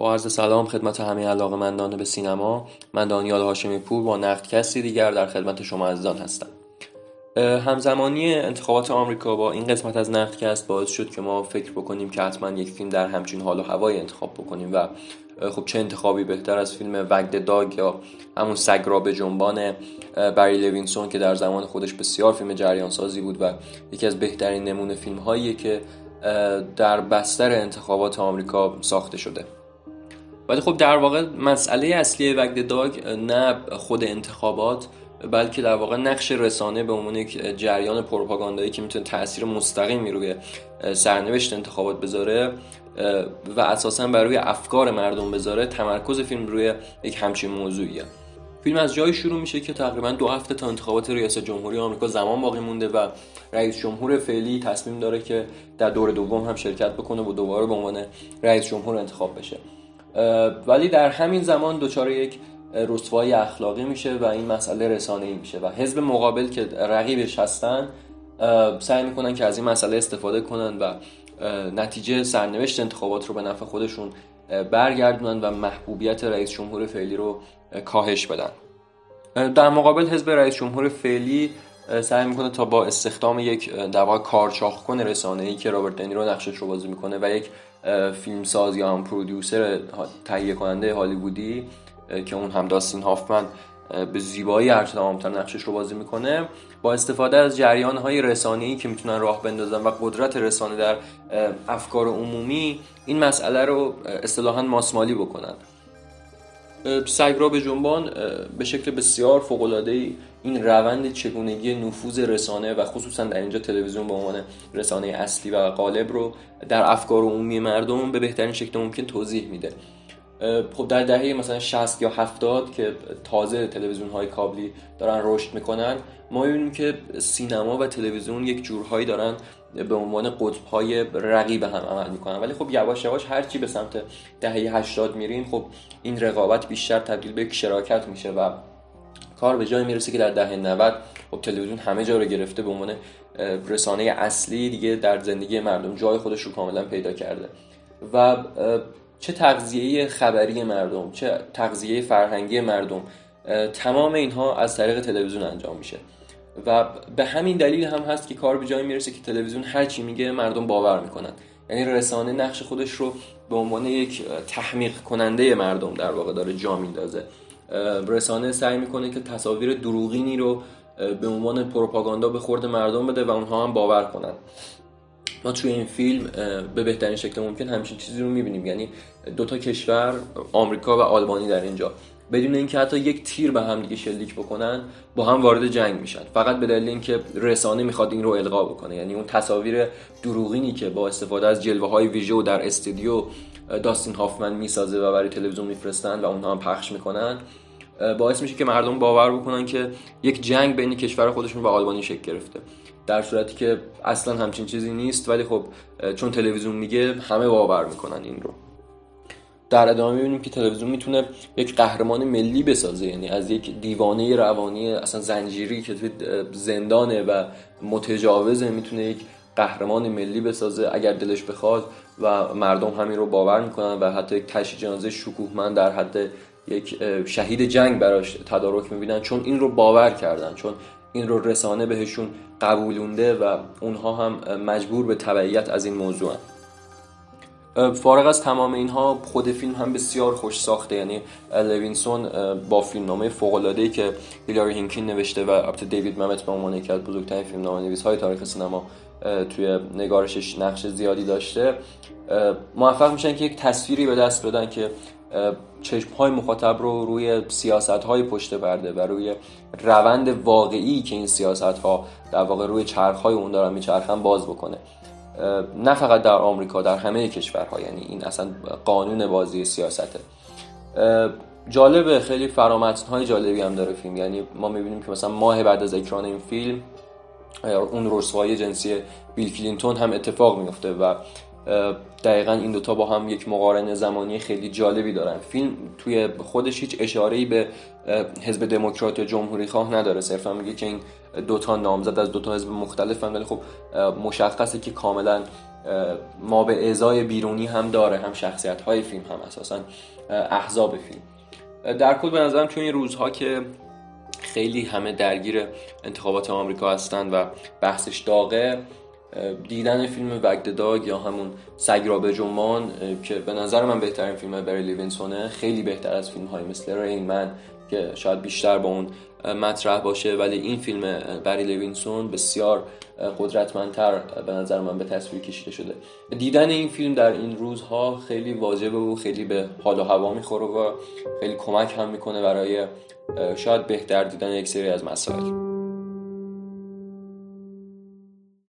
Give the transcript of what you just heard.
با عرض سلام خدمت همه علاقه مندانه به سینما من دانیال هاشمی پور با نقدکستی دیگر در خدمت شما عزیزان هستم. همزمانی انتخابات آمریکا با این قسمت از نقدکست باعث شد که ما فکر بکنیم که حتما یک فیلم در همچین حال و هوای انتخاب بکنیم و خب چه انتخابی بهتر از فیلم Wag the Dog یا همون سگ را بجنبان بری لوینسون که در زمان خودش بسیار فیلم جریان سازی بود و یکی از بهترین نمونه فیلم هاییه که در بستر انتخابات آمریکا ساخته شده. ولی خب در واقع مسئله اصلی وگد داگ نه خود انتخابات بلکه در واقع نقش رسانه به عنوان یک جریان پروپاگاندایی که می‌تونه تاثیر مستقیمی روی سرنوشت انتخابات بذاره و اساسا بر روی افکار مردم بذاره تمرکز فیلم روی یک همچین موضوعیه. فیلم از جایی شروع میشه که تقریبا دو هفته تا انتخابات ریاست جمهوری آمریکا زمان باقی مونده و رئیس جمهور فعلی تصمیم داره که در دور دوم هم شرکت بکنه و دوباره به عنوان رئیس جمهور انتخاب بشه. ولی در همین زمان دچار یک رسوایی اخلاقی میشه و این مسئله رسانه ای میشه و حزب مقابل که رقیبش هستن سعی می‌کنن که از این مسئله استفاده کنن و نتیجه سرنوشت انتخابات رو به نفع خودشون برگردونن و محبوبیت رئیس جمهور فعلی رو کاهش بدن. در مقابل حزب رئیس جمهور فعلی سعی می‌کنه تا با استخدام یک در واقع کارچاخ کن رسانه ای که رابرت دنیرو نقشش رو بازی می‌کنه و یک فیلمساز یا هم پرودیوسر تهیه کننده هالیوودی که اون هم داستین هافمن به زیبایی هر تمامتر نقشش رو بازی می‌کنه با استفاده از جریان های رسانه‌ای که می‌تونن راه بندازن و قدرت رسانه در افکار عمومی این مسئله رو اصطلاحا ماسمالی بکنن. سگ را به جنبان به شکل بسیار فوق‌العاده‌ای این روند چگونگی نفوذ رسانه و خصوصا در اینجا تلویزیون به عنوان رسانه اصلی و غالب رو در افکار عمومی مردم به بهترین شکل ممکن توضیح میده. خب در دهه مثلا 60 یا 70 که تازه تلویزیون های کابلی دارن رشد می‌کنن ما می‌بینیم که سینما و تلویزیون یک جورهایی دارن به عنوان قطب های رقیب هم عمل می‌کنن. ولی خب یواش یواش هرچی به سمت دهه 80 میریم خب این رقابت بیشتر تبدیل به شراکت میشه و کار به جای می‌رسه که در دهه 90 خب تلویزیون همه جا رو گرفته به عنوان رسانه اصلی دیگه در زندگی مردم جای خودش رو کاملا پیدا کرده. و چه تغذیه خبری مردم چه تغذیه فرهنگی مردم تمام اینها از طریق تلویزیون انجام میشه. و به همین دلیل هم هست که کار به جایی می‌رسه که تلویزیون هر چی میگه مردم باور می‌کنن. یعنی رسانه نقش خودش رو به عنوان یک تحمیق کننده مردم در واقع داره جا میندازه. رسانه سعی می‌کنه که تصاویر دروغینی رو به عنوان پروپاگاندا به خورد مردم بده و اونها هم باور کنن. ما توی این فیلم به بهترین شکل ممکن همچین چیزی رو می‌بینیم. یعنی دوتا کشور آمریکا و آلبانی در اینجا. بدون اینکه حتی یک تیر به هم دیگه شلیک بکنن با هم وارد جنگ میشن. فقط به دلیل اینکه رسانه می‌خواد این رو القا بکنه. یعنی اون تصاویر دروغینی که با استفاده از جلوه های ویژو در استودیو داستین هافمن می‌سازه و برای تلویزیون میفرستن و اونها هم پخش می‌کنن باعث میشه که مردم باور بکنن که یک جنگ بین کشور خودشون و آلبانی شکل گرفته. در صورتی که اصلا همچین چیزی نیست ولی خب چون تلویزیون میگه همه باور می‌کنن این رو. در ادامه می‌بینیم که تلویزیون می‌تونه یک قهرمان ملی بسازه یعنی از یک دیوانه روانی اصلا زنجیری که توی زندانه و متجاوزه می‌تونه یک قهرمان ملی بسازه اگر دلش بخواد و مردم همین رو باور می‌کنن و حتی یک تشییع جنازه شکوهمند در حد یک شهید جنگ براش تدارک می‌بینن چون این رو باور کردن چون این رو رسانه بهشون قبولونده و اونها هم مجبور به تبعیت از این موضوع هم. فارغ از تمام اینها خود فیلم هم بسیار خوش ساخته. یعنی لوینسون با فیلمنامه فوق العاده که هیلاری هینکین نوشته و البته دیوید ممت به عنوان یکی از بزرگترین فیلمنامه نویس های تاریخ سینما توی نگارشش نقش زیادی داشته. موفق میشن که یک تصویری به دست بدن که چشم های مخاطب رو روی سیاست های پشت پرده و روی روند واقعی که این سیاست ها در واقع روی چرخ های اون دارن میچرخن باز بکنه. نه فقط در آمریکا در همه کشورها. یعنی این اصلا قانون بازی سیاسته. جالبه خیلی فرامتن های جالبی هم داره فیلم. یعنی ما می‌بینیم که مثلا ماه بعد از اکران این فیلم اون رسوایی جنسی بیل کلینتون هم اتفاق میفته و دقیقا این دوتا با هم یک مقارنه زمانی خیلی جالبی دارن. فیلم توی خودش هیچ اشاره به حزب دموکرات یا جمهوری خواه نداره. صرفا میگه که این دوتا نامزد از دوتا حزب مختلف ولی خب مشخصه که کاملا ما به ازای بیرونی هم داره هم شخصیت های فیلم هم اساسا احزاب فیلم. در کل به نظرم توی این روزها که خیلی همه درگیر انتخابات آمریکا هستند و بحثش داغه دیدن فیلم وگدداگ یا همون سگ را به جمان که به نظر من بهترین فیلم بری لیوینسونه خیلی بهتر از فیلم های مثل رین من که شاید بیشتر با اون مطرح باشه ولی این فیلم بری لیوینسون بسیار قدرتمندتر به نظر من به تصویر کشیده شده. دیدن این فیلم در این روزها خیلی واجبه و خیلی به حال و هوا می‌خوره و خیلی کمک هم می‌کنه برای شاید بهتر دیدن یک سری از مسائل.